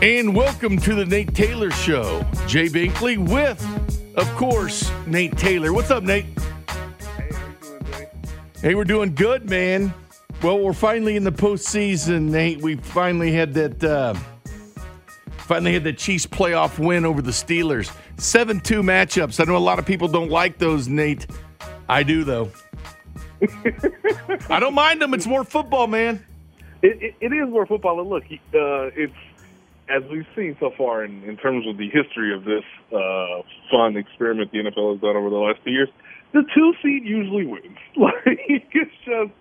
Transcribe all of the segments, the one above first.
And welcome to the Nate Taylor Show. Jay Binkley with, of course, Nate Taylor. What's up, Nate? Hey, how you doing, Jay? Hey, we're doing good, man. Well, we're finally in the postseason, Nate. We finally had that. Uh, finally had the Chiefs playoff win over the Steelers. Seven-two matchups. I know a lot of people don't like those, Nate. I do though. I don't mind them. It's more football, man. It, it, it is more football. And look, uh, it's as we've seen so far in, in terms of the history of this uh, fun experiment the NFL has done over the last few years. The two seed usually wins. Like it's just,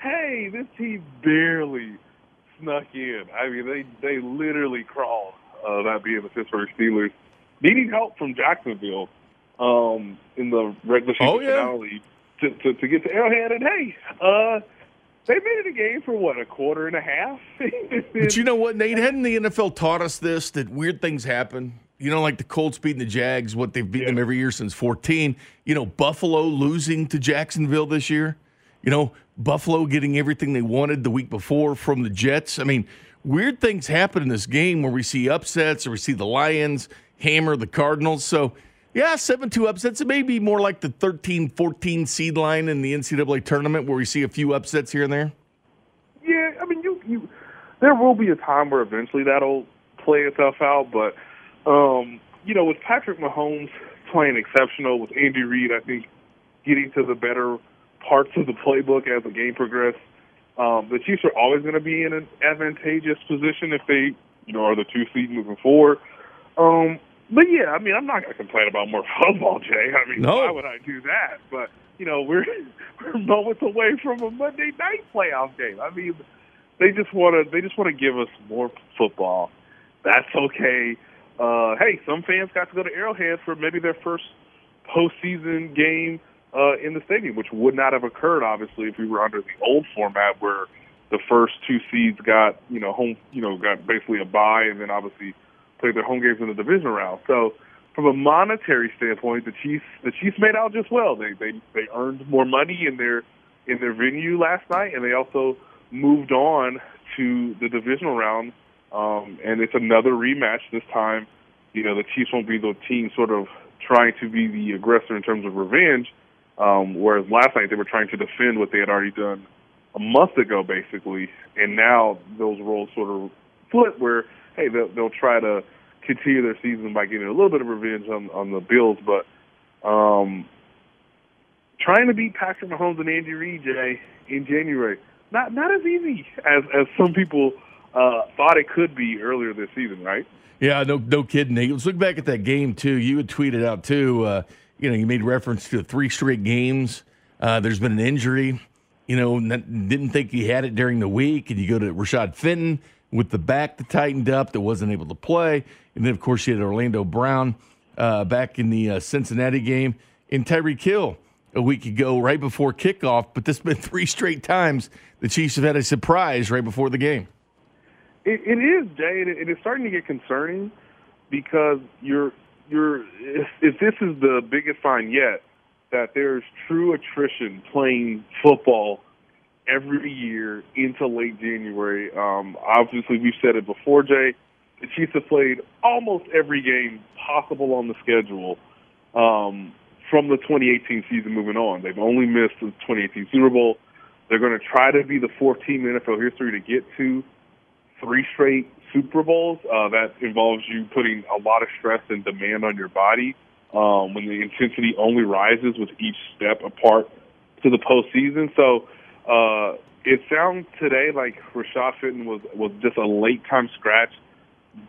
hey, this team barely snuck in. I mean, they they literally crawled. Uh, that being the Pittsburgh Steelers, needing help from Jacksonville um, in the regular season Oh, yeah. finale to, to to get to Arrowhead. And hey, uh, they made it a game for what a quarter and a half. But you know what, Nate? Hadn't the NFL taught us this that weird things happen? You know, like the Colts beating the Jags, what they've beaten them every year since 14. You know, Buffalo losing to Jacksonville this year. You know, Buffalo getting everything they wanted the week before from the Jets. I mean, weird things happen in this game where we see upsets or we see the Lions hammer the Cardinals. So, yeah, 7 2 upsets. It may be more like the 13 14 seed line in the NCAA tournament where we see a few upsets here and there. Yeah, I mean, you you there will be a time where eventually that'll play itself out, but um, you know, with Patrick Mahomes playing exceptional, with Andy Reid, I think getting to the better parts of the playbook as the game progressed, um, the Chiefs are always going to be in an advantageous position if they, you know, are the two seed moving forward. Um, but yeah, I mean, I'm not going to complain about more football, Jay. I mean, No. why would I do that? But you know, we're we're moments away from a Monday night playoff game. I mean, they just want to they just want to give us more football. That's okay. Uh, hey, some fans got to go to Arrowhead for maybe their first postseason game uh, in the stadium, which would not have occurred obviously if we were under the old format where the first two seeds got you know home you know got basically a bye and then obviously played their home games in the division round. So from a monetary standpoint, the Chiefs the Chiefs made out just well. They they they earned more money in their in their venue last night, and they also moved on to the divisional round. Um, and it's another rematch this time. You know, the Chiefs won't be the team sort of trying to be the aggressor in terms of revenge, um, whereas last night they were trying to defend what they had already done a month ago, basically. And now those roles sort of flip, where hey, they'll, they'll try to continue their season by getting a little bit of revenge on on the Bills, but um, trying to beat Patrick Mahomes and Andy Reid, Jay, in January, not not as easy as as some people uh, thought it could be earlier this season, right? Yeah, no, no kidding. Let's look back at that game too. You had tweeted out too. Uh, you know, you made reference to three straight games. Uh, there's been an injury. You know, didn't think he had it during the week, and you go to Rashad Fenton with the back that tightened up that wasn't able to play, and then of course you had Orlando Brown uh, back in the uh, Cincinnati game, and Tyreek Hill a week ago right before kickoff. But this has been three straight times the Chiefs have had a surprise right before the game. It, it is, Jay, and it, it is starting to get concerning because you're you're if, if this is the biggest sign yet that there's true attrition playing football every year into late January. Um, obviously, we've said it before, Jay. The Chiefs have played almost every game possible on the schedule um, from the 2018 season moving on. They've only missed the 2018 Super Bowl. They're going to try to be the fourth team in NFL history to get to three straight Super Bowls. Uh, that involves you putting a lot of stress and demand on your body um, when the intensity only rises with each step apart to the postseason. So uh, it sounds today like Rashad Fenton was was just a late time scratch,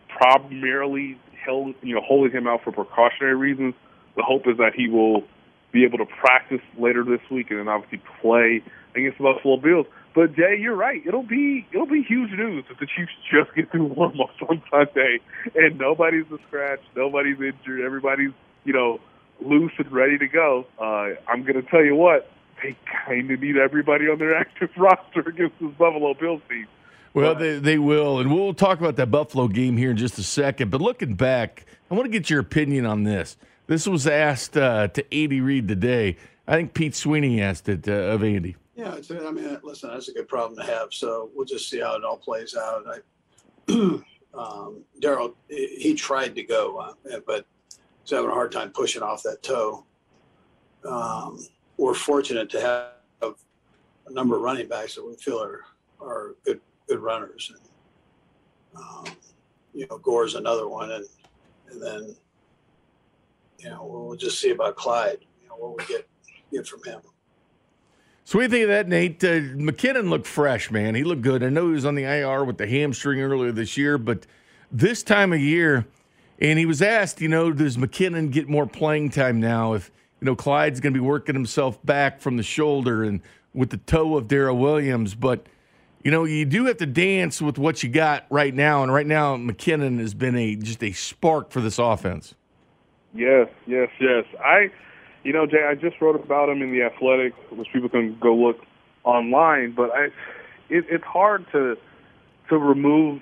primarily held you know holding him out for precautionary reasons. The hope is that he will be able to practice later this week and then obviously play against the Buffalo Bills. But Jay, you're right. It'll be it'll be huge news if the Chiefs just get through warm ups on Sunday and nobody's a scratch, nobody's injured, everybody's you know loose and ready to go. Uh, I'm to tell you what they kind of need everybody on their active roster against this Buffalo Bills team. Well, they, they will. And we'll talk about that Buffalo game here in just a second. But looking back, I want to get your opinion on this. This was asked uh, to Andy Reid today. I think Pete Sweeney asked it uh, of Andy. Yeah, it's, I mean, listen, that's a good problem to have. So we'll just see how it all plays out. I, Um, Darrel, he tried to go, uh, but he's having a hard time pushing off that toe. Um, we're fortunate to have a number of running backs that we feel are are good good runners. And, um, you know, Gore's another one, and and then you know we'll just see about Clyde. You know what we get get from him. So what do you think of that, Nate? Uh, McKinnon looked fresh, man. He looked good. I know he was on the IR with the hamstring earlier this year, but this time of year, and he was asked, you know, does McKinnon get more playing time now if you know Clyde's going to be working himself back from the shoulder and with the toe of Darrel Williams, but you know, you do have to dance with what you got right now, and right now McKinnon has been a just a spark for this offense. Yes, yes, yes. I, you know, Jay, I just wrote about him in the Athletic, which people can go look online. But I, it, it's hard to to remove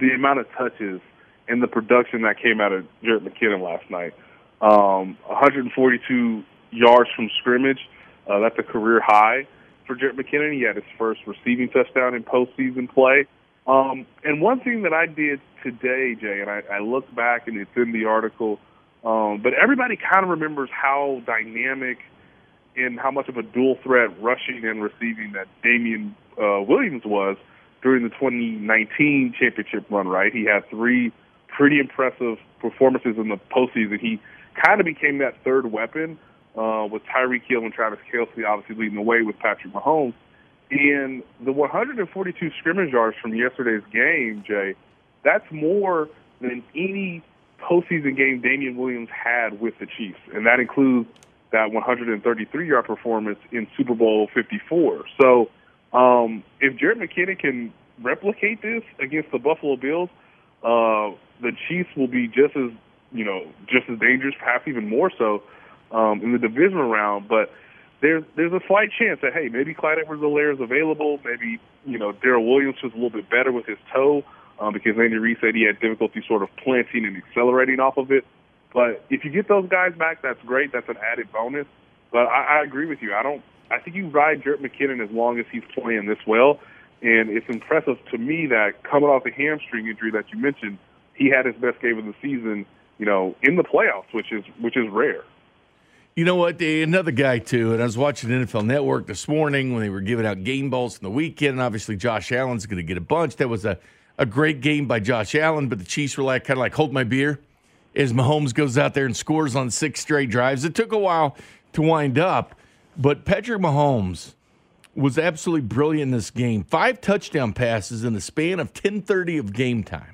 the amount of touches and the production that came out of Jerick McKinnon last night. Um, 142 yards from scrimmage. Uh, that's a career high for Jerick McKinnon. He had his first receiving touchdown in postseason play. Um, and one thing that I did today, Jay, and I, I back and it's in the article, um, but everybody kind of remembers how dynamic and how much of a dual threat rushing and receiving that Damien uh, Williams was during the 2019 championship run, right? He had three pretty impressive performances in the postseason. He kind of became that third weapon uh, with Tyreek Hill and Travis Kelce obviously leading the way with Patrick Mahomes. And the 142 scrimmage yards from yesterday's game, Jay, that's more than any postseason game Damien Williams had with the Chiefs, and that includes that 133 yard performance in Super Bowl 54. So, um, if Jerick McKinnon can replicate this against the Buffalo Bills, uh, the Chiefs will be just as you know just as dangerous, perhaps even more so um, in the divisional round. But there's there's a slight chance that hey, maybe Clyde Edwards-Helaire is available. Maybe you know Darrel Williams was a little bit better with his toe um, because Andy Reid said he had difficulty sort of planting and accelerating off of it. But if you get those guys back, that's great. That's an added bonus. But I, I agree with you. I don't. I think you ride Jerick McKinnon as long as he's playing this well. And it's impressive to me that coming off the hamstring injury that you mentioned, he had his best game of the season, you know, in the playoffs, which is which is rare. You know what? Another guy, too, and I was watching NFL Network this morning when they were giving out game balls in the weekend, and obviously Josh Allen's going to get a bunch. That was a, a great game by Josh Allen, but the Chiefs were like kind of like, hold my beer as Mahomes goes out there and scores on six straight drives. It took a while to wind up, but Patrick Mahomes was absolutely brilliant in this game. Five touchdown passes in the span of 10:30 of game time.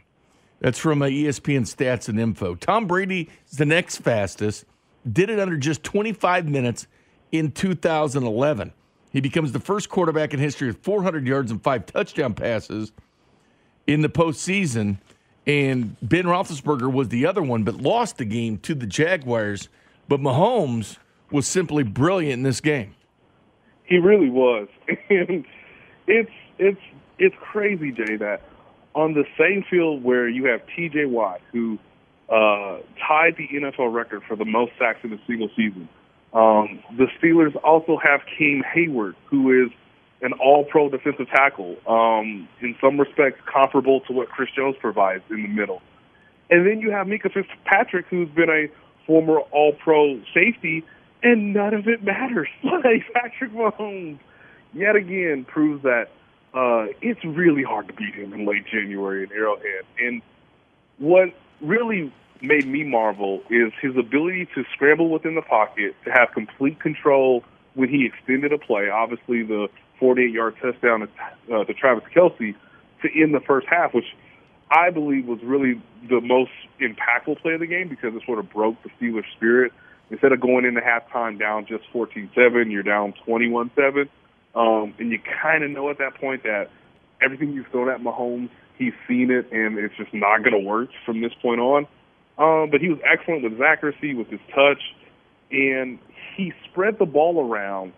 That's from uh, ESPN Stats and Info. Tom Brady is the next fastest did it under just 25 minutes in 2011. He becomes the first quarterback in history with 400 yards and five touchdown passes in the postseason. And Ben Roethlisberger was the other one, but lost the game to the Jaguars. But Mahomes was simply brilliant in this game. He really was, and it's it's it's crazy, Jay, that on the same field where you have T.J. Watt, who uh, tied the NFL record for the most sacks in a single season. Um, the Steelers also have Cam Heyward, who is an all-pro defensive tackle, um, in some respects comparable to what Chris Jones provides in the middle. And then you have Minkah Fitzpatrick, who's been a former all-pro safety, and none of it matters. Like Patrick Mahomes, yet again, proves that uh, it's really hard to beat him in late January in Arrowhead. And what really made me marvel is his ability to scramble within the pocket, to have complete control when he extended a play. Obviously, the 48-yard touchdown to, uh, to Travis Kelce to end the first half, which I believe was really the most impactful play of the game because it sort of broke the Steelers' spirit. Instead of going into halftime down just 14-7, you're down 21-7, um, and you kind of know at that point that everything you've thrown at Mahomes, he's seen it, and it's just not going to work from this point on. Um, but he was excellent with his accuracy, with his touch, and he spread the ball around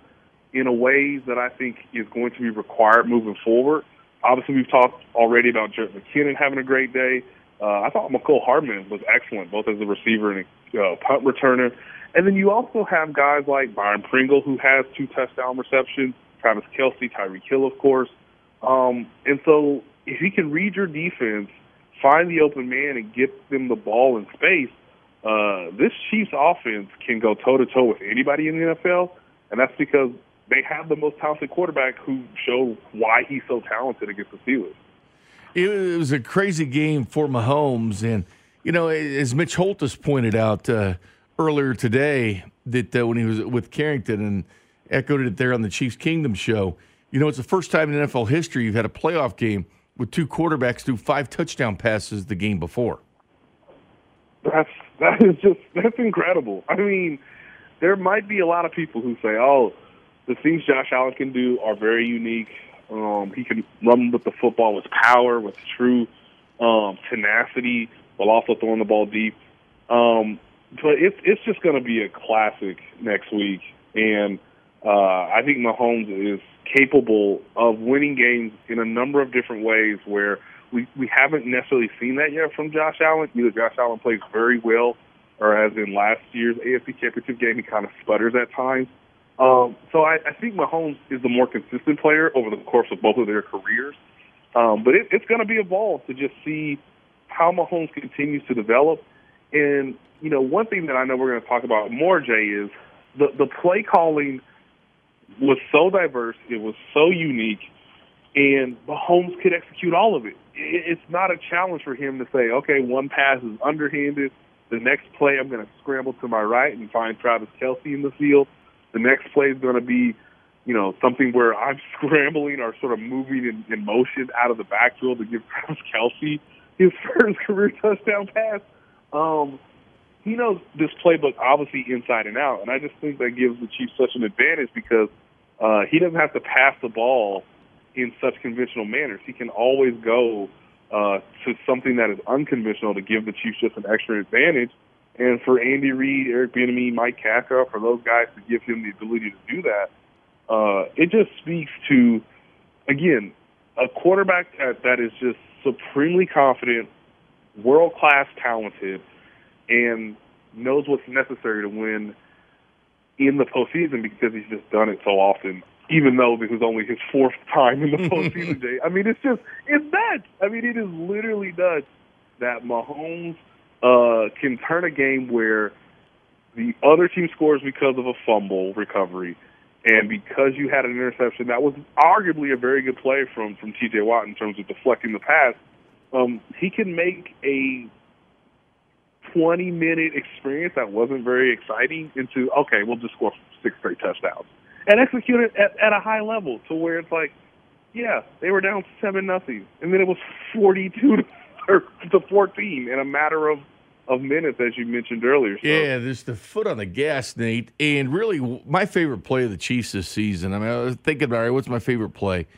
in a way that I think is going to be required moving forward. Obviously, we've talked already about Jerick McKinnon having a great day. Uh, I thought Mecole Hardman was excellent, both as a receiver and a uh, punt returner. And then you also have guys like Byron Pringle, who has two touchdown receptions, Travis Kelce, Tyreek Hill, of course. Um, and so if he can read your defense find the open man and get them the ball in space, uh, this Chiefs offense can go toe to toe with anybody in the NFL, and that's because they have the most talented quarterback who showed why he's so talented against the Steelers. It was a crazy game for Mahomes, and you know, as Mitch Holthus pointed out uh, earlier today, that uh, when he was with Carrington and echoed it there on the Chiefs Kingdom show, you know, it's the first time in NFL history you've had a playoff game with two quarterbacks do five touchdown passes the game before. That's that is just that's incredible. I mean, there might be a lot of people who say, "Oh, the things Josh Allen can do are very unique. Um, he can run with the football with power, with true um, tenacity, while also throwing the ball deep." Um, but it's it's just going to be a classic next week, and uh, I think Mahomes is capable of winning games in a number of different ways where we, we haven't necessarily seen that yet from Josh Allen. Either Josh Allen plays very well, or as in last year's AFC Championship game, he kind of sputters at times. Um, so I, I think Mahomes is the more consistent player over the course of both of their careers. Um, but it, it's going to be a ball to just see how Mahomes continues to develop. And, you know, one thing that I know we're going to talk about more, Jay, is the, the play calling – was so diverse, it was so unique, and Mahomes could execute all of it. It's not a challenge for him to say, okay, one pass is underhanded. The next play, I'm going to scramble to my right and find Travis Kelce in the field. The next play is going to be, you know, something where I'm scrambling or sort of moving in, in motion out of the backfield to give Travis Kelce his first career touchdown pass. Um, he knows this playbook obviously inside and out, and I just think that gives the Chiefs such an advantage because uh, he doesn't have to pass the ball in such conventional manners. He can always go uh, to something that is unconventional to give the Chiefs just an extra advantage. And for Andy Reid, Eric Bieniemy, Mike Kafka, for those guys to give him the ability to do that, uh, it just speaks to, again, a quarterback that, that is just supremely confident, world class talented, and knows what's necessary to win in the postseason because he's just done it so often. Even though this is only his fourth time in the postseason, Jay. I mean, it's just it's nuts. I mean, it is literally nuts that Mahomes uh, can turn a game where the other team scores because of a fumble recovery, and because you had an interception that was arguably a very good play from from T.J. Watt in terms of deflecting the pass. Um, he can make a 20 minute experience that wasn't very exciting into okay, we'll just score six straight touchdowns and execute it at, at a high level to where it's like, yeah, they were down seven nothing, and then it was 42 to 14 in a matter of of minutes, as you mentioned earlier. So. Yeah, there's the foot on the gas, Nate. And really, my favorite play of the Chiefs this season. I mean, I was thinking about it. What's my favorite play?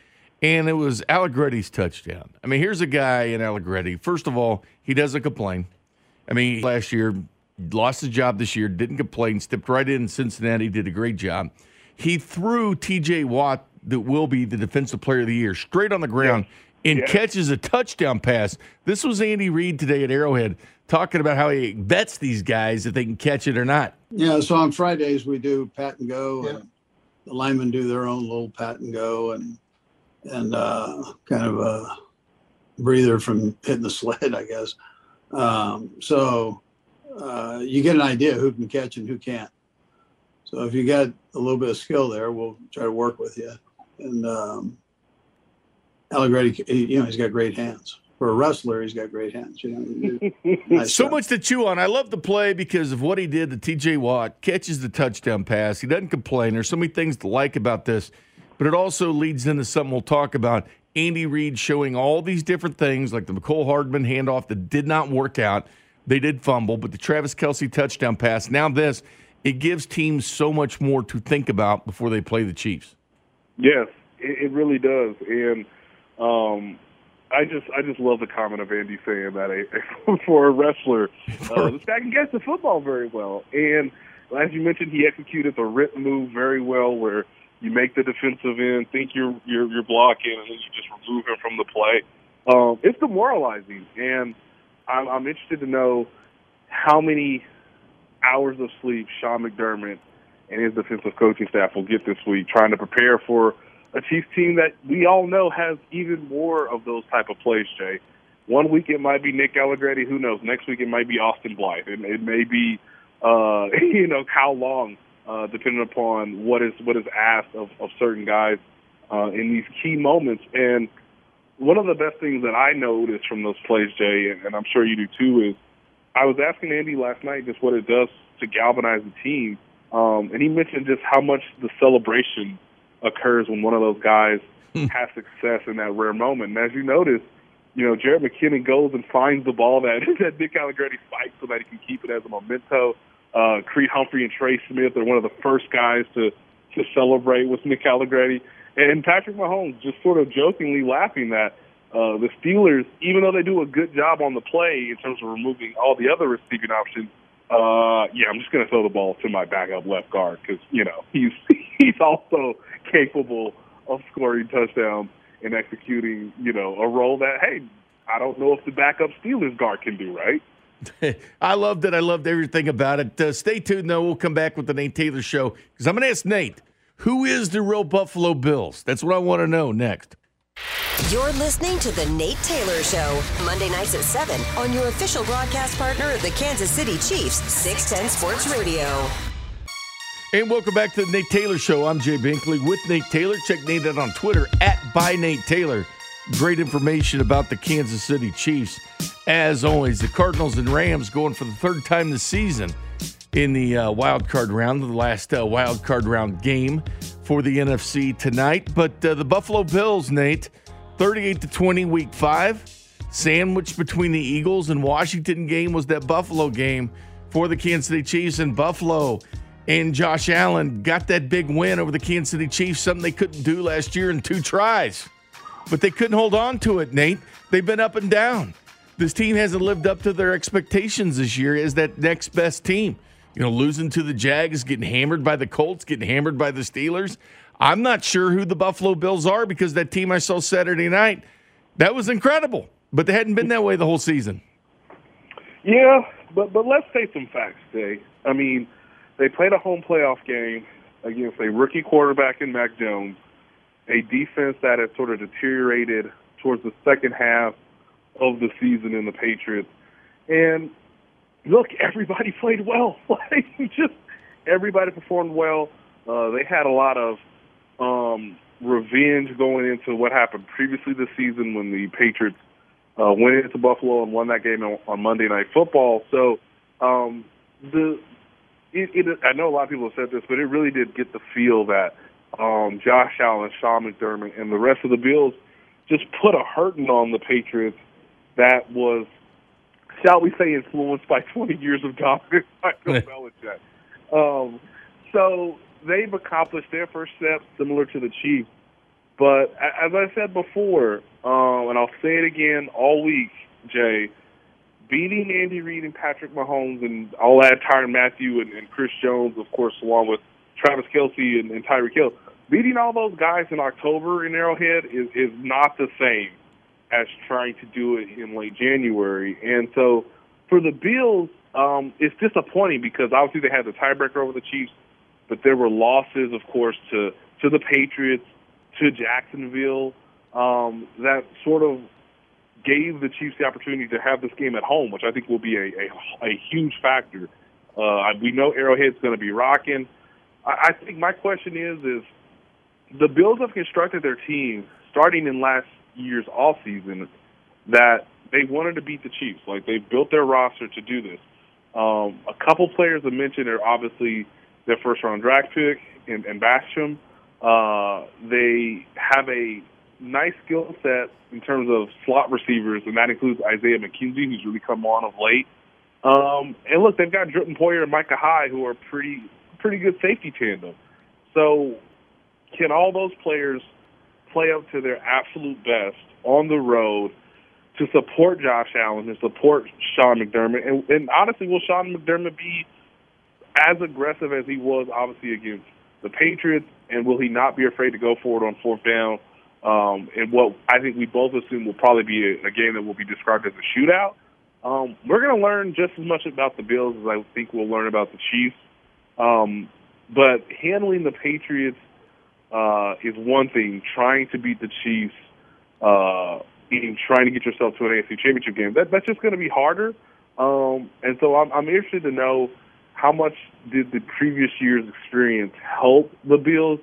And it was Allegretti's touchdown. I mean, here's a guy in Allegretti. First of all, he doesn't complain. I mean, last year, lost his job this year, didn't complain, stepped right in Cincinnati, did a great job. He threw TJ Watt, that will be the defensive player of the year, straight on the ground yeah. and yeah. catches a touchdown pass. This was Andy Reid today at Arrowhead talking about how he bets these guys if they can catch it or not. Yeah, so on Fridays we do pat and go. Yeah. And the linemen do their own little pat and go and and uh, kind of a breather from hitting the sled, I guess. Um, so uh, you get an idea who can catch and who can't. So if you got a little bit of skill there, we'll try to work with you. And um, Allegretti, you know, he's got great hands. For a wrestler, he's got great hands. You know, nice so stuff. much to chew on. I love the play because of what he did to T.J. Watt. Catches the touchdown pass. He doesn't complain. There's so many things to like about this, but it also leads into something we'll talk about. Andy Reid showing all these different things, like the Mecole Hardman handoff that did not work out. They did fumble, but the Travis Kelce touchdown pass. Now this, it gives teams so much more to think about before they play the Chiefs. Yes, it, it really does, and um, I just I just love the comment of Andy saying that a, for a wrestler, uh, this guy can catch the football very well, and as you mentioned, he executed the rip move very well, where you make the defensive end think you're you're, you're blocking, and then you just remove him from the play. Um, it's demoralizing, and I'm, I'm interested to know how many hours of sleep Sean McDermott and his defensive coaching staff will get this week, trying to prepare for a Chiefs team that we all know has even more of those type of plays, Jay. one week it might be Nick Allegretti. Who knows? Next week it might be Austin Blythe. It, it may be, uh, you know, how long, uh, depending upon what is what is asked of, of certain guys uh, in these key moments. And one of the best things that I noticed from those plays, Jay, and, and I'm sure you do too, is I was asking Andy last night just what it does to galvanize the team, um, and he mentioned just how much the celebration occurs when one of those guys Hmm. has success in that rare moment. And as you notice, you know, Jerick McKinnon goes and finds the ball that, that Nick Allegretti spikes so that he can keep it as a memento. Uh, Creed Humphrey and Trey Smith are one of the first guys to, to celebrate with Nick Allegretti. And Patrick Mahomes just sort of jokingly laughing that uh, the Steelers, even though they do a good job on the play in terms of removing all the other receiving options, uh, yeah, I'm just going to throw the ball to my backup left guard because you know he's he's also capable of scoring touchdowns and executing you know a role that hey, I don't know if the backup Steelers guard can do right. I loved it. I loved everything about it. Uh, stay tuned, though. We'll come back with the Nate Taylor Show because I'm going to ask Nate, who is the real Buffalo Bills? That's what I want to know next. You're listening to The Nate Taylor Show, Monday nights at 7 on your official broadcast partner of the Kansas City Chiefs, 610 Sports Radio. And welcome back to the Nate Taylor Show. I'm Jay Binkley with Nate Taylor. Check Nate out on Twitter at by Nate Taylor. Great information about the Kansas City Chiefs. As always, the Cardinals and Rams going for the third time this season in the uh, wild card round, the last uh, wild card round game for the NFC tonight. But uh, the Buffalo Bills, Nate, 38 to 20, week five. Sandwiched between the Eagles and Washington game was that Buffalo game for the Kansas City Chiefs and Buffalo. And Josh Allen got that big win over the Kansas City Chiefs, something they couldn't do last year in two tries. But they couldn't hold on to it, Nate. They've been up and down. This team hasn't lived up to their expectations this year as that next best team. You know, losing to the Jags, getting hammered by the Colts, getting hammered by the Steelers. I'm not sure who the Buffalo Bills are because that team I saw Saturday night, that was incredible. But they hadn't been that way the whole season. Yeah, but but let's say some facts, Jay. I mean, they played a home playoff game against a rookie quarterback in Mac Jones, a defense that had sort of deteriorated towards the second half of the season in the Patriots. And look, everybody played well. Like just everybody performed well. Uh, they had a lot of um, revenge going into what happened previously this season when the Patriots uh, went into Buffalo and won that game on, on Monday Night Football. So um, the it, it, I know a lot of people have said this, but it really did get the feel that um, Josh Allen, Sean McDermott, and the rest of the Bills just put a hurting on the Patriots that was, shall we say, influenced by 20 years of dominance by Bill Belichick. Um, so they've accomplished their first step, similar to the Chiefs. But as I said before, um, and I'll say it again all week, Jay, beating Andy Reid and Patrick Mahomes, and I'll add Tyrann Mathieu and, and Chris Jones, of course, along with Travis Kelce and, and Tyreek Hill. Beating all those guys in October in Arrowhead is, is not the same as trying to do it in late January. And so for the Bills, um, it's disappointing because obviously they had the tiebreaker over the Chiefs, but there were losses, of course, to to the Patriots, to Jacksonville, um, that sort of gave the Chiefs the opportunity to have this game at home, which I think will be a a, a huge factor. Uh, we know Arrowhead's going to be rocking. I, I think my question is is the Bills have constructed their team starting in last year's off season that they wanted to beat the Chiefs. Like they built their roster to do this. Um, a couple players I mentioned are obviously their first round draft pick and, and Basham. Uh, they have a nice skill set in terms of slot receivers, and that includes Isaiah McKenzie, who's really come on of late. Um, and look, they've got Dritten Poyer and Micah Hyde, who are pretty pretty good safety tandem. So, can all those players play up to their absolute best on the road to support Josh Allen and support Sean McDermott? And, and honestly, will Sean McDermott be as aggressive as he was obviously against the Patriots? And will he not be afraid to go forward on fourth down? Um, and what I think we both assume will probably be a, a game that will be described as a shootout. Um, we're going to learn just as much about the Bills as I think we'll learn about the Chiefs. Um, but handling the Patriots uh, is one thing. Trying to beat the Chiefs uh, in trying to get yourself to an AFC Championship game. That that's just going to be harder. Um, and so I'm, I'm interested to know how much did the previous year's experience help the Bills,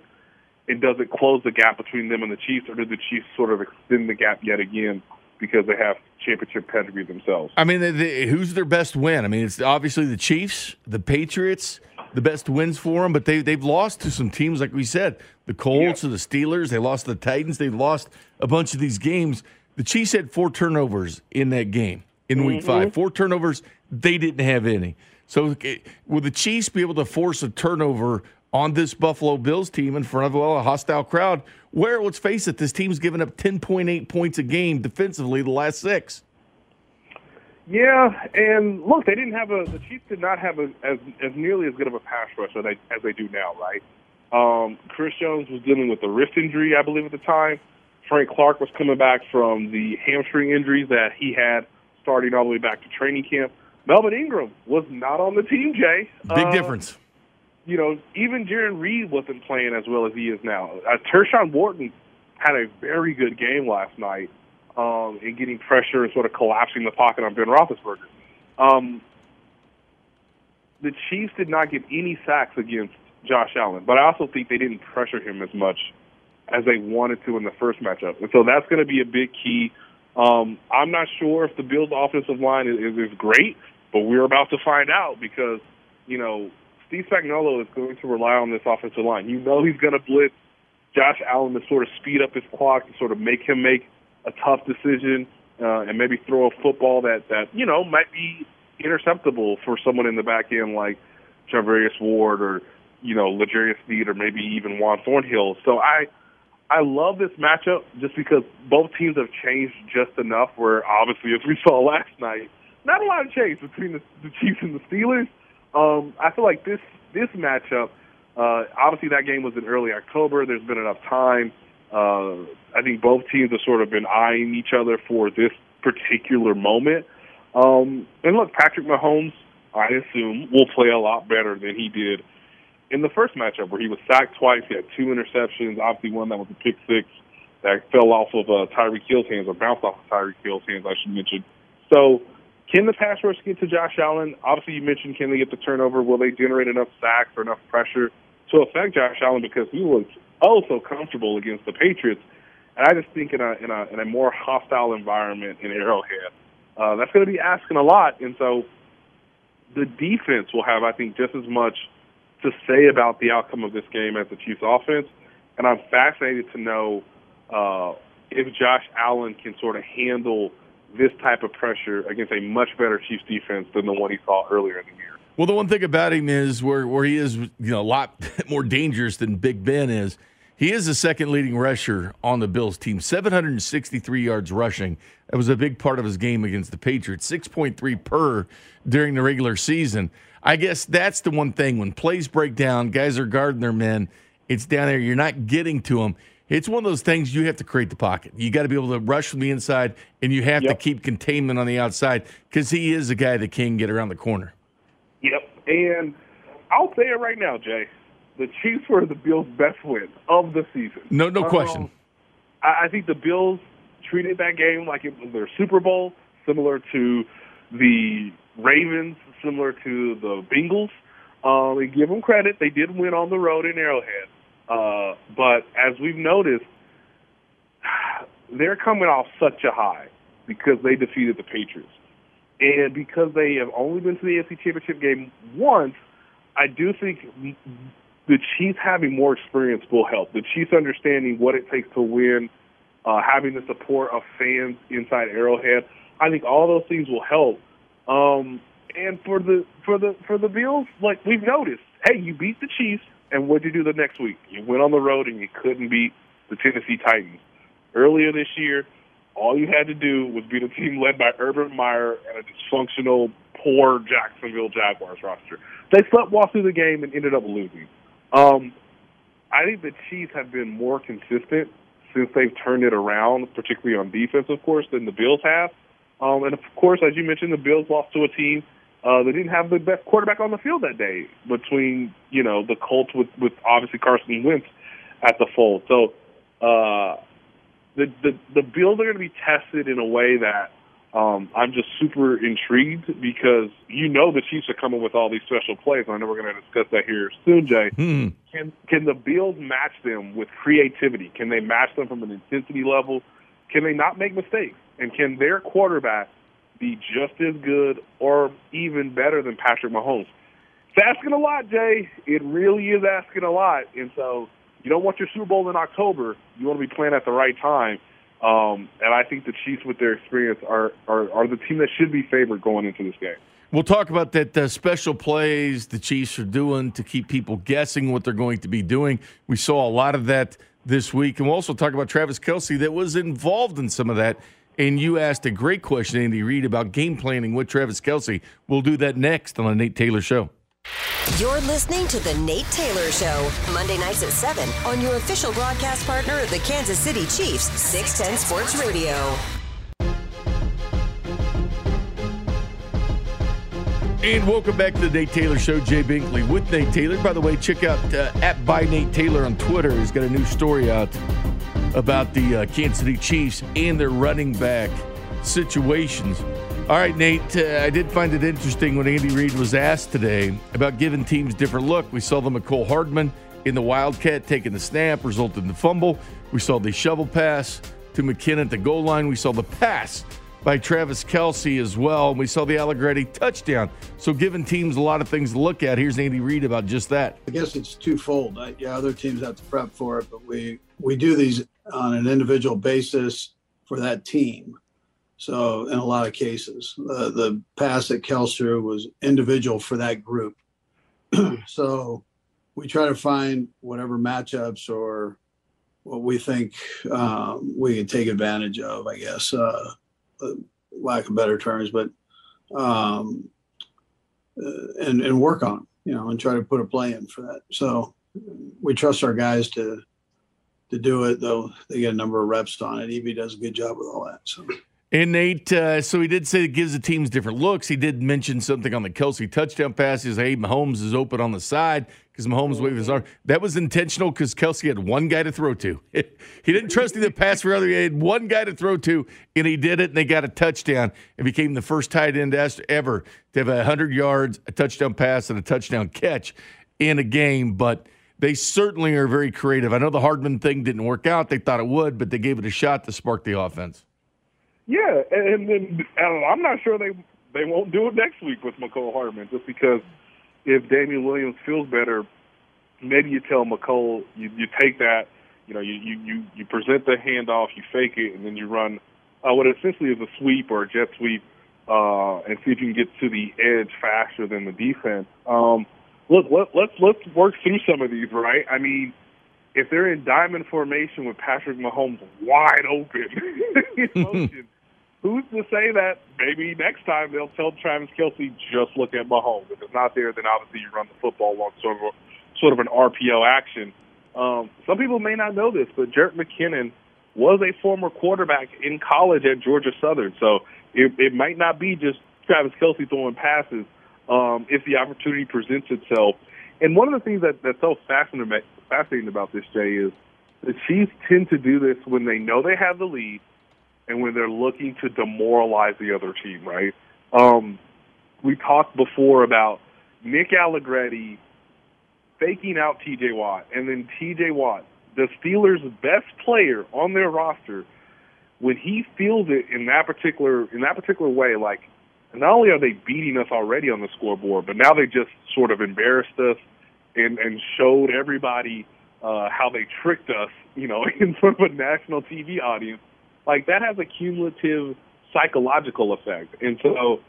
and does it close the gap between them and the Chiefs, or did the Chiefs sort of extend the gap yet again because they have championship pedigree themselves? I mean, who's their best win? I mean, it's obviously the Chiefs, the Patriots, the best wins for them, but they they've lost to some teams like we said, the Colts Yeah. or the Steelers. They lost to the Titans. They lost a bunch of these games. The Chiefs had four turnovers in that game in Week Five. Four turnovers. They didn't have any. So eh, will the Chiefs be able to force a turnover on this Buffalo Bills team in front of well, a hostile crowd? Where let's face it, this team's given up ten point eight points a game defensively the last six. Yeah, and look, they didn't have a. The Chiefs did not have a, as as nearly as good of a pass rush as they as they do now, right? Um, Chris Jones was dealing with a wrist injury, I believe, at the time. Frank Clark was coming back from the hamstring injuries that he had starting all the way back to training camp. Melvin Ingram was not on the team, Jay. Big Uh, difference. you know, even Jarran Reed wasn't playing as well as he is now. Uh, Tershawn Wharton had a very good game last night um, in getting pressure and sort of collapsing the pocket on Ben Roethlisberger. Um, the Chiefs did not get any sacks against Josh Allen, but I also think they didn't pressure him as much as they wanted to in the first matchup, and so that's going to be a big key. Um, I'm not sure if the Bills' offensive line is, is, great, but we're about to find out because you know Steve Spagnuolo is going to rely on this offensive line. You know he's going to blitz Josh Allen to sort of speed up his clock to sort of make him make a tough decision uh, and maybe throw a football that that you know might be interceptable for someone in the back end like Charvarius Ward or you know L'Jarius Sneed or maybe even Juan Thornhill. So I I love this matchup just because both teams have changed just enough. Where obviously, as we saw last night, not a lot of change between the, the Chiefs and the Steelers. Um, I feel like this this matchup. Uh, obviously, that game was in early October. There's been enough time. Uh, I think both teams have sort of been eyeing each other for this particular moment. Um, and look, Patrick Mahomes, I assume, will play a lot better than he did in the first matchup where he was sacked twice. He had two interceptions. Obviously, one that was a pick six that fell off of uh, Tyreek Hill's hands or bounced off of Tyreek Hill's hands, I should mention. So, can the pass rush get to Josh Allen? Obviously, you mentioned can they get the turnover? Will they generate enough sacks or enough pressure to affect Josh Allen because he was oh so comfortable against the Patriots? And I just think in a in a in a more hostile environment in Arrowhead, uh, that's going to be asking a lot. And so, the defense will have, I think, just as much to say about the outcome of this game as the Chiefs' offense. And I'm fascinated to know uh, if Josh Allen can sort of handle this type of pressure against a much better Chiefs defense than the one he saw earlier in the year. Well, the one thing about him is where, where he is, you know, a lot more dangerous than Big Ben is. He is the second leading rusher on the Bills team, 763 yards rushing. That was a big part of his game against the Patriots, 6.3 per during the regular season. I guess that's the one thing when plays break down, guys are guarding their men. It's down there. You're not getting to them. It's one of those things you have to create the pocket. You got to be able to rush from the inside, and you have Yep. to keep containment on the outside because he is a guy that can get around the corner. Yep. And I'll say it right now, Jay. The Chiefs were the Bills' best win of the season. No, no Um, question. I, I think the Bills treated that game like it was their Super Bowl, similar to the Ravens, similar to the Bengals. Um, and give them credit; they did win on the road in Arrowhead. Uh, but as we've noticed, they're coming off such a high because they defeated the Patriots, and because they have only been to the AFC Championship game once. I do think the Chiefs having more experience will help. The Chiefs understanding what it takes to win, uh, having the support of fans inside Arrowhead. I think all those things will help. Um, and for the for the for the Bills, like we've noticed, hey, you beat the Chiefs, and what'd you do the next week? You went on the road and you couldn't beat the Tennessee Titans. Earlier this year, all you had to do was beat a team led by Urban Meyer and a dysfunctional, poor Jacksonville Jaguars roster. They slept walk through the game and ended up losing. Um, I think the Chiefs have been more consistent since they've turned it around, particularly on defense, of course, than the Bills have. Um, and of course, as you mentioned, the Bills lost to a team uh, that didn't have the best quarterback on the field that day. Between you know the Colts with with obviously Carson Wentz at the fold. So uh, the the, the Bills are going to be tested in a way that um, I'm just super intrigued because you know the Chiefs are coming with all these special plays. I know we're going to discuss that here soon, Jay. Hmm. Can can the Bills match them with creativity? Can they match them from an intensity level? Can they not make mistakes? And can their quarterback be just as good or even better than Patrick Mahomes? It's asking a lot, Jay. It really is asking a lot. And so you don't want your Super Bowl in October. You want to be playing at the right time. Um, and I think the Chiefs, with their experience, are, are, are the team that should be favored going into this game. We'll talk about that uh, special plays the Chiefs are doing to keep people guessing what they're going to be doing. We saw a lot of that this week. And we'll also talk about Travis Kelce that was involved in some of that. And you asked a great question, Andy Reid, about game planning with Travis Kelce. We'll do that next on the Nate Taylor Show. You're listening to The Nate Taylor Show, Monday nights at 7 on your official broadcast partner of the Kansas City Chiefs, 610 Sports Radio. And welcome back to the Nate Taylor Show. Jay Binkley with Nate Taylor. By the way, check out uh, at by Nate Taylor on Twitter. He's got a new story out about the uh, Kansas City Chiefs and their running back situations. All right, Nate, uh, I did find it interesting when Andy Reid was asked today about giving teams different look. We saw the Mecole Hardman in the Wildcat taking the snap, resulted in the fumble. We saw the shovel pass to McKinnon at the goal line. We saw the pass by Travis Kelce as well. And we saw the Allegretti touchdown. So, giving teams a lot of things to look at. Here's Andy Reid about just that. I guess it's twofold. I, yeah, other teams have to prep for it, but we we do these on an individual basis for that team. So, in a lot of cases, uh, the pass at Kelce was individual for that group. so, we try to find whatever matchups or what we think um, we can take advantage of. I guess. Uh, lack of better terms, but um, uh, and and work on you know, and try to put a play in for that. So we trust our guys to to do it, though they get a number of reps on it. EB does a good job with all that. So. And Nate, uh, so he did say it gives the teams different looks. He did mention something on the Kelce touchdown pass. He said, hey, Mahomes is open on the side because Mahomes waved his arm. That was intentional because Kelce had one guy to throw to. he didn't trust the pass for other. He had one guy to throw to, and he did it, and they got a touchdown and became the first tight end ever to have a 100 yards, a touchdown pass, and a touchdown catch in a game. But they certainly are very creative. I know the Hardman thing didn't work out. They thought it would, but they gave it a shot to spark the offense. Yeah, and then I'm not sure they they won't do it next week with Mecole Hardman just because if Damien Williams feels better, maybe you tell Mecole you you take that, you know, you you you, you present the handoff, you fake it, and then you run uh, what essentially is a sweep or a jet sweep, uh, and see if you can get to the edge faster than the defense. Um, look, let, let's let's work through some of these, right? I mean if they're in diamond formation with Patrick Mahomes wide open motion, who's to say that maybe next time they'll tell Travis Kelce just look at Mahomes? If it's not there, then obviously you run the football on sort of a, sort of an RPO action. Um, some people may not know this, but Jerick McKinnon was a former quarterback in college at Georgia Southern, so it, it might not be just Travis Kelce throwing passes um, if the opportunity presents itself. And one of the things that, that's so fascinating fascinating about this, Jay, is the Chiefs tend to do this when they know they have the lead and when they're looking to demoralize the other team, right? Um, we talked before about Nick Allegretti faking out TJ Watt, and then TJ Watt, the Steelers' best player on their roster, when he feels it in that particular in that particular way, like not only are they beating us already on the scoreboard, but now they just sort of embarrassed us and and showed everybody uh, how they tricked us, you know, in front of a national TV audience. Like that has a cumulative psychological effect, and so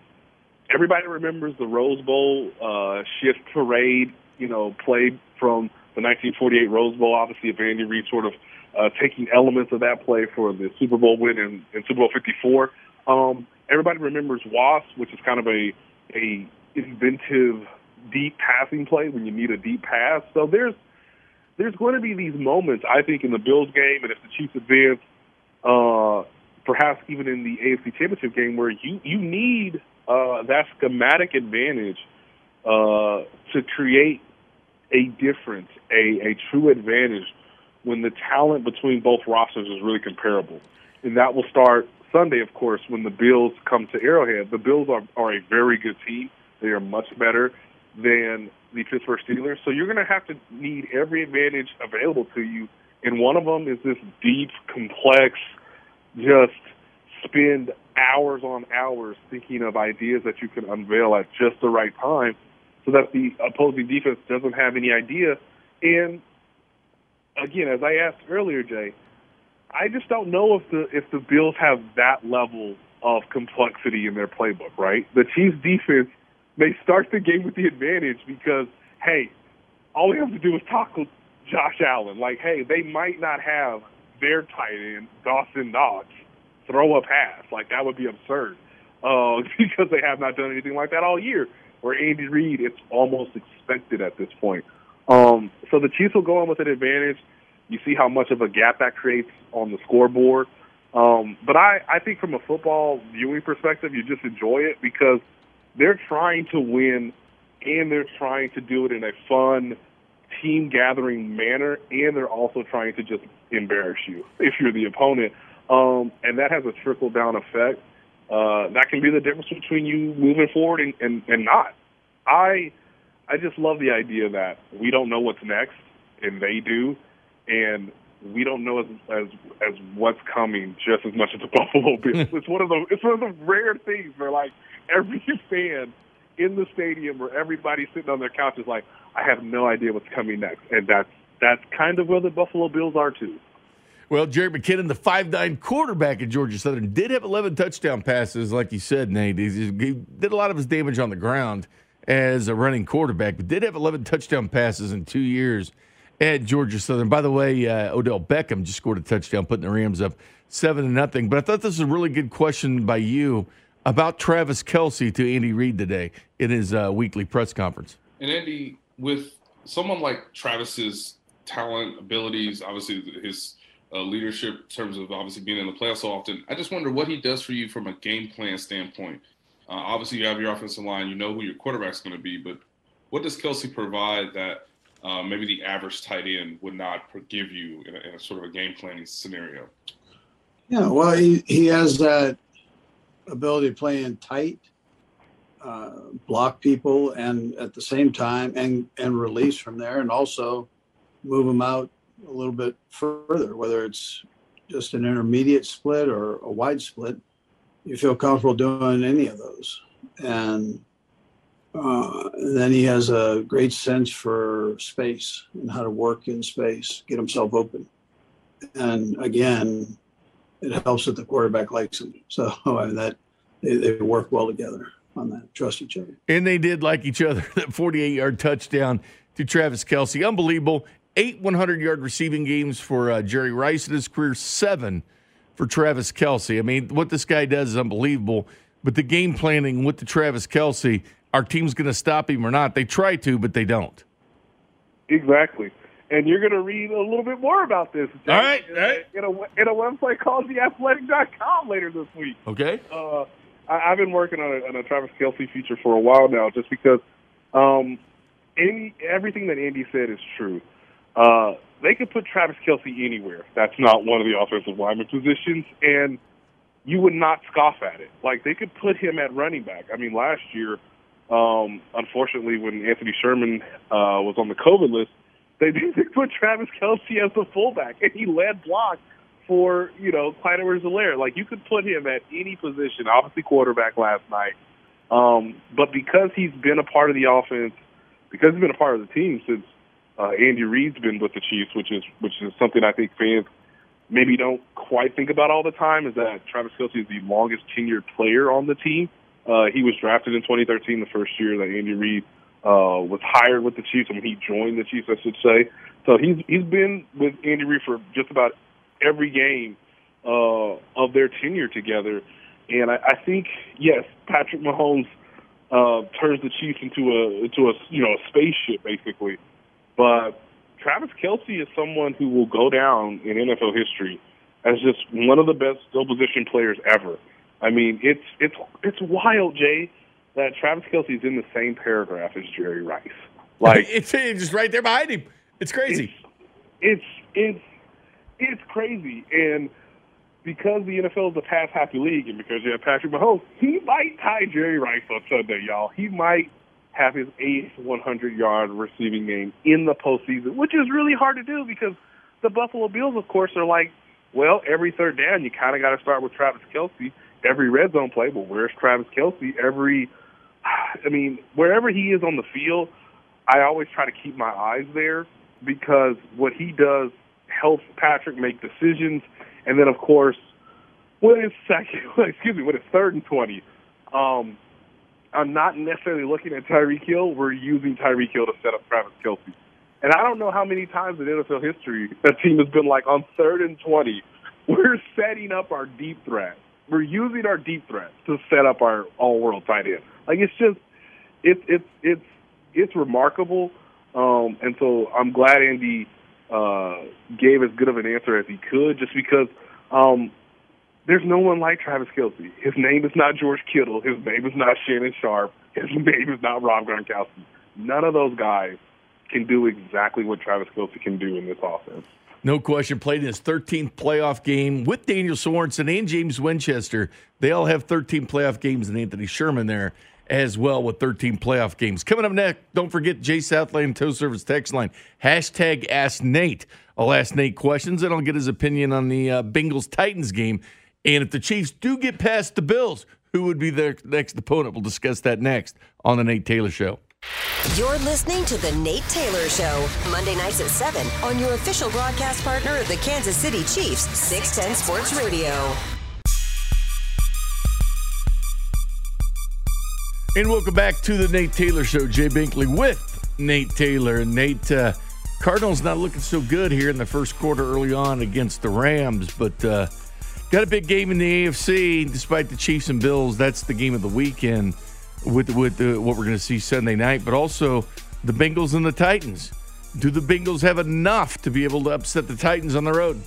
everybody remembers the Rose Bowl uh, shift parade, you know, played from the 1948 Rose Bowl. Obviously, Andy Reid sort of uh, taking elements of that play for the Super Bowl win in, in Super Bowl 54. Um, everybody remembers Wasp, which is kind of a a inventive deep passing play when you need a deep pass. So there's there's going to be these moments, I think, in the Bills game, and if the Chiefs advance, uh, perhaps even in the AFC Championship game, where you you need uh, that schematic advantage uh, to create a difference, a, a true advantage when the talent between both rosters is really comparable. And that will start Sunday, of course, when the Bills come to Arrowhead. The Bills are, are a very good team. They are much better than the Pittsburgh Steelers. So you're going to have to need every advantage available to you. And one of them is this deep, complex, just spend hours on hours thinking of ideas that you can unveil at just the right time so that the opposing defense doesn't have any idea. And again, as I asked earlier, Jay, I just don't know if the if the Bills have that level of complexity in their playbook, right? The Chiefs defense may start the game with the advantage because, hey, all we have to do is tackle Josh Allen. Like, hey, they might not have their tight end, Dawson Knox, throw a pass. Like, that would be absurd uh, because they have not done anything like that all year. Where Andy Reid, it's almost expected at this point. Um, so the Chiefs will go in with an advantage. You see how much of a gap that creates on the scoreboard. Um, but I, I think from a football viewing perspective, you just enjoy it because they're trying to win and they're trying to do it in a fun, team gathering manner, and they're also trying to just embarrass you if you're the opponent. Um, and that has a trickle down effect. Uh, that can be the difference between you moving forward and, and, and not. I I just love the idea that we don't know what's next, and they do, and we don't know as as as what's coming just as much as the Buffalo Bills. it's one of the it's one of the rare things where like every fan in the stadium where everybody's sitting on their couch is like, I have no idea what's coming next, and that's that's kind of where the Buffalo Bills are too. Well, Jerick McKinnon, the five-nine quarterback at Georgia Southern, did have 11 touchdown passes, like you said, Nate. He did a lot of his damage on the ground as a running quarterback, but did have 11 touchdown passes in two years at Georgia Southern. By the way, uh, Odell Beckham just scored a touchdown, putting the Rams up seven to nothing. But I thought this was a really good question by you about Travis Kelce to Andy Reid today in his uh, weekly press conference. And Andy, with someone like Travis's talent, abilities, obviously his uh, leadership in terms of obviously being in the playoffs so often. I just wonder what he does for you from a game plan standpoint. Uh, obviously, you have your offensive line, you know who your quarterback's going to be, but what does Kelce provide that uh, maybe the average tight end would not give you in a, in a, sort of a game planning scenario? Yeah, well, he, he has that ability to play in tight, uh, block people, and at the same time, and and release from there, and also move them out a little bit further, whether it's just an intermediate split or a wide split, you feel comfortable doing any of those. And, uh, then he has a great sense for space and how to work in space, get himself open. And again, it helps that the quarterback likes him. So I mean, that they, they work well together on that, trust each other. And they did like each other. That 48 yard touchdown to Travis Kelce. Unbelievable eight 100 yard receiving games for uh, Jerry Rice in his career, seven for Travis Kelce. I mean, what this guy does is unbelievable. But the game planning with the Travis Kelce, our team's going to stop him or not. They try to, but they don't. Exactly. And you're going to read a little bit more about this. All right. All right. In a, in a website called theathletic.com later this week. Okay. Uh, I, have been working on a, on a Travis Kelce feature for a while now just because um, any, everything that Andy said is true. Uh, they could put Travis Kelce anywhere. That's not one of the offensive lineman positions, and you would not scoff at it. Like they could put him at running back. I mean, last year, um, unfortunately, when Anthony Sherman uh, was on the COVID list, they did put Travis Kelsey as the fullback, and he led blocks for you know Clyde Edwards-Helaire. Like you could put him at any position. Obviously, quarterback last night, um, but because he's been a part of the offense, because he's been a part of the team since uh, Andy Reid's been with the Chiefs, which is which is something I think fans maybe don't quite think about all the time. Is that Travis Kelce is the longest tenured player on the team. Uh, he was drafted in 2013, the first year that Andy Reid uh, was hired with the Chiefs. I mean, he joined the Chiefs, I should say. So he's he's been with Andy Reid for just about every game uh, of their tenure together. And I, I think yes, Patrick Mahomes uh, turns the Chiefs into a into a you know a spaceship basically. But Travis Kelce is someone who will go down in NFL history as just one of the best skill position players ever. I mean, it's it's it's wild, Jay, that Travis Kelce is in the same paragraph as Jerry Rice. Like it's, it's just right there behind him. It's crazy. It's it's, it's it's crazy. And because the NFL is a pass happy league, and because you have Patrick Mahomes, he might tie Jerry Rice on Sunday, y'all. He might have his eighth 100 yard receiving game in the postseason, which is really hard to do because the Buffalo Bills, of course, are like, well, every third down, you kind of got to start with Travis Kelce. Every red zone play, well, where's Travis Kelce? Every, I mean, wherever he is on the field, I always try to keep my eyes there because what he does helps Patrick make decisions. And then, of course, when it's second, excuse me, when it's third and 20, um, I'm not necessarily looking at Tyreek Hill. We're using Tyreek Hill to set up Travis Kelce. And I don't know how many times in NFL history a team has been like on third and 20, we're setting up our deep threat. We're using our deep threat to set up our all world tight end. Like it's just, it's, it's, it's, it's remarkable. Um, and so I'm glad Andy uh, gave as good of an answer as he could, just because um, there's no one like Travis Kelce. His name is not George Kittle. His name is not Shannon Sharpe. His name is not Rob Gronkowski. None of those guys can do exactly what Travis Kelce can do in this offense. No question. Played in his 13th playoff game with Daniel Sorensen and James Winchester. They all have 13 playoff games, and Anthony Sherman there as well with 13 playoff games. Coming up next, don't forget Jay Southland Tow Service text line. Hashtag Ask Nate. I'll ask Nate questions, and I'll get his opinion on the uh, Bengals Titans game. And if the Chiefs do get past the Bills, who would be their next opponent? We'll discuss that next on the Nate Taylor Show. You're listening to The Nate Taylor Show, Monday nights at 7 on your official broadcast partner of the Kansas City Chiefs, 610 Sports Radio. And welcome back to the Nate Taylor Show. Jay Binkley with Nate Taylor. Nate, uh, Cardinals not looking so good here in the first quarter early on against the Rams, but uh, got a big game in the AFC despite the Chiefs and Bills. That's the game of the weekend with with uh, what we're going to see Sunday night, but also the Bengals and the Titans. Do the Bengals have enough to be able to upset the Titans on the road?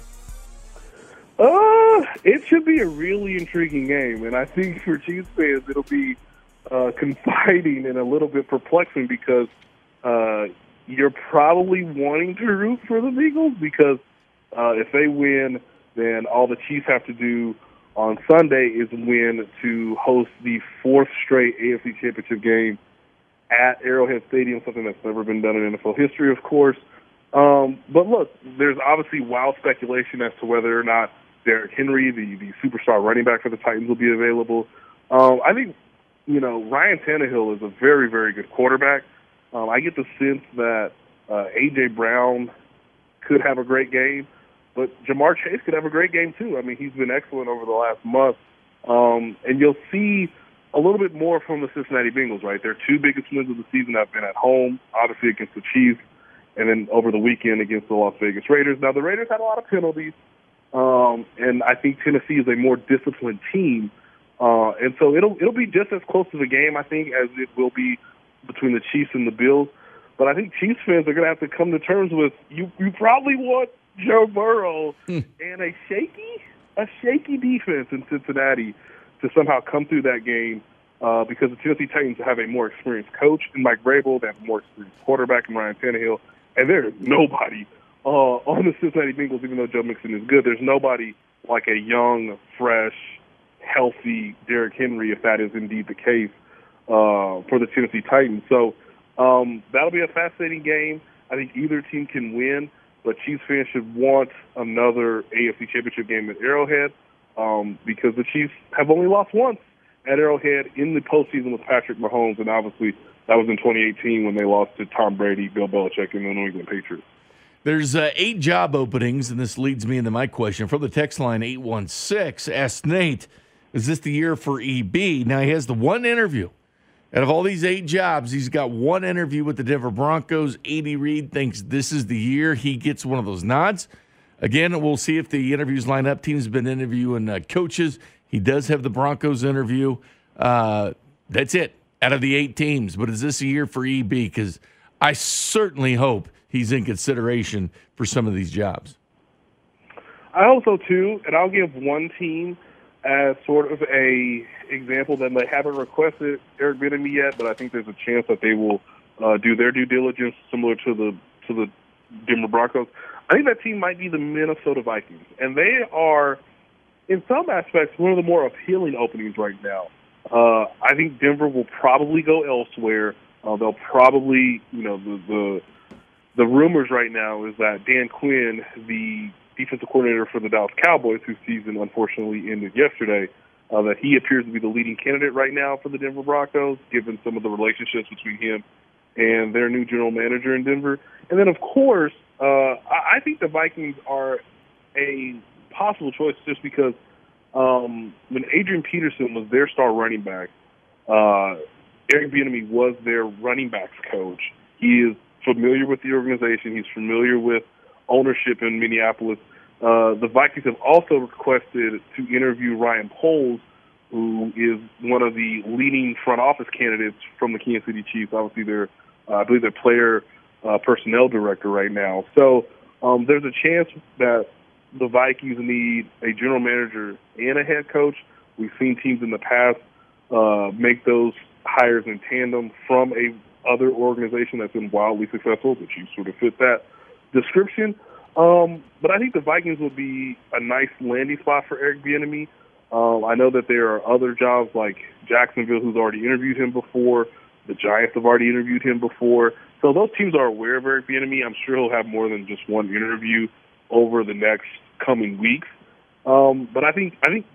Uh, it should be a really intriguing game, and I think for Chiefs fans, it'll be uh, confiding and a little bit perplexing because uh, you're probably wanting to root for the Eagles because uh, if they win, then all the Chiefs have to do on Sunday is win to host the fourth straight AFC Championship game at Arrowhead Stadium, something that's never been done in NFL history, of course. Um, but look, there's obviously wild speculation as to whether or not Derrick Henry, the, the superstar running back for the Titans, will be available. Um, I think you know, Ryan Tannehill is a very, very good quarterback. Um, I get the sense that uh, A.J. Brown could have a great game, but Ja'Marr Chase could have a great game too. I mean, he's been excellent over the last month. Um, and you'll see a little bit more from the Cincinnati Bengals, right? Their two biggest wins of the season have been at home, obviously against the Chiefs, and then over the weekend against the Las Vegas Raiders. Now, the Raiders had a lot of penalties, um, and I think Tennessee is a more disciplined team. Uh, and so it'll it'll be just as close to the game, I think, as it will be between the Chiefs and the Bills. But I think Chiefs fans are going to have to come to terms with you. You probably want Joe Burrow hmm. and a shaky a shaky defense in Cincinnati to somehow come through that game uh, because the Tennessee Titans have a more experienced coach in Mike Vrabel, they have a more experienced quarterback in Ryan Tannehill, and there is nobody uh, on the Cincinnati Bengals, even though Joe Mixon is good. There's nobody like a young, fresh healthy Derrick Henry, if that is indeed the case, uh, for the Tennessee Titans. So um, that'll be a fascinating game. I think either team can win, but Chiefs fans should want another AFC Championship game at Arrowhead um, because the Chiefs have only lost once at Arrowhead in the postseason with Patrick Mahomes, and obviously that was in 2018 when they lost to Tom Brady, Bill Belichick, and the New England Patriots. There's uh, eight job openings, and this leads me into my question from the text line 816. Ask Nate. Is this the year for EB? Now he has the one interview. Out of all these eight jobs, he's got one interview with the Denver Broncos. Andy Reid thinks this is the year he gets one of those nods. Again, we'll see if the interviews line up. Teams have been interviewing uh, coaches. He does have the Broncos interview. Uh, that's it out of the eight teams. But is this a year for EB? Because I certainly hope he's in consideration for some of these jobs. I hope so too. And I'll give one team as sort of a example that they haven't requested Eric Bieniemy yet, but I think there's a chance that they will uh, do their due diligence, similar to the to the Denver Broncos. I think that team might be the Minnesota Vikings, and they are, in some aspects, one of the more appealing openings right now. Uh, I think Denver will probably go elsewhere. Uh, they'll probably, you know, the, the the rumors right now is that Dan Quinn, the defensive coordinator for the Dallas Cowboys, whose season unfortunately ended yesterday, uh, that he appears to be the leading candidate right now for the Denver Broncos, given some of the relationships between him and their new general manager in Denver. And then, of course, uh, I think the Vikings are a possible choice just because um, when Adrian Peterson was their star running back, uh, Eric Bieniemy was their running backs coach. He is familiar with the organization. He's familiar with ownership in Minneapolis. Uh, the Vikings have also requested to interview Ryan Poles, who is one of the leading front office candidates from the Kansas City Chiefs. Obviously, they're, uh, I believe, their player uh, personnel director right now. So um, there's a chance that the Vikings need a general manager and a head coach. We've seen teams in the past uh, make those hires in tandem from a other organization that's been wildly successful. The Chiefs sort of fit that description. Um, but I think the Vikings would be a nice landing spot for Eric Bieniemy. Um, I know that there are other jobs like Jacksonville, who's already interviewed him before. The Giants have already interviewed him before. So those teams are aware of Eric Bieniemy. I'm sure he'll have more than just one interview over the next coming weeks. Um, but I think I think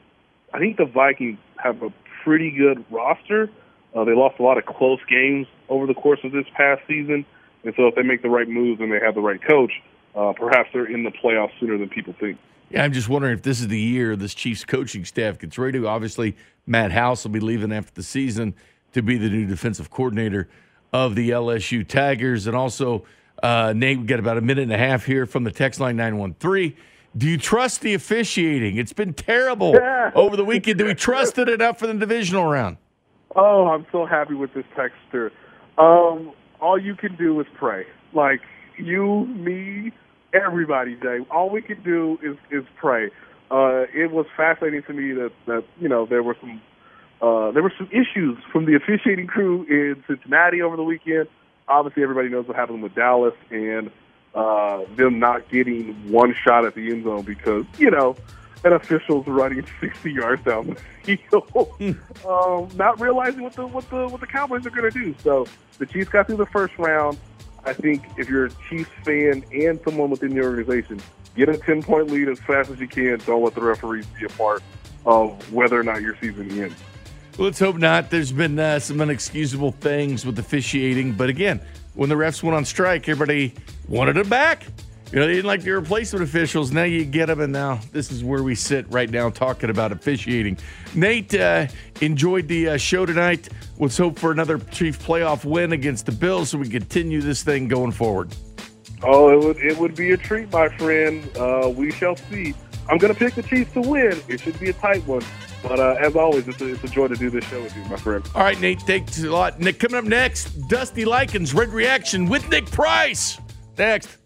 I think the Vikings have a pretty good roster. Uh, they lost a lot of close games over the course of this past season, and so if they make the right moves and they have the right coach, uh, perhaps they're in the playoffs sooner than people think. Yeah, I'm just wondering if this is the year this Chiefs coaching staff gets ready to. Obviously, Matt House will be leaving after the season to be the new defensive coordinator of the LSU Tigers. And also, uh, Nate, we've got about a minute and a half here from the text line 913. Do you trust the officiating? It's been terrible over the weekend. Do we trust it enough for the divisional round? Oh, I'm so happy with this texture. Um, all you can do is pray. Like you, me, everybody, Jay. All we can do is is pray. Uh, it was fascinating to me that that you know there were some uh, there were some issues from the officiating crew in Cincinnati over the weekend. Obviously, everybody knows what happened with Dallas and uh, them not getting one shot at the end zone because you know an official's running 60 yards down the field, um, not realizing what the what the what the Cowboys are going to do. So the Chiefs got through the first round. I think if you're a Chiefs fan and someone within the organization, get a 10 point lead as fast as you can. Don't let the referees be a part of whether or not your season ends. Well, let's hope not. There's been uh, some unexcusable things with officiating, but again, when the refs went on strike, everybody wanted it back. You know, they didn't like the replacement officials. Now you get them, and now this is where we sit right now talking about officiating. Nate uh, enjoyed the uh, show tonight. Let's hope for another Chief playoff win against the Bills so we continue this thing going forward. Oh, it would it would be a treat, my friend. Uh, we shall see. I'm going to pick the Chiefs to win. It should be a tight one. But uh, as always, it's a, it's a joy to do this show with you, my friend. All right, Nate, thanks a lot. Nick, coming up next, Dusty Likens, Red Reaction with Nick Price. Next.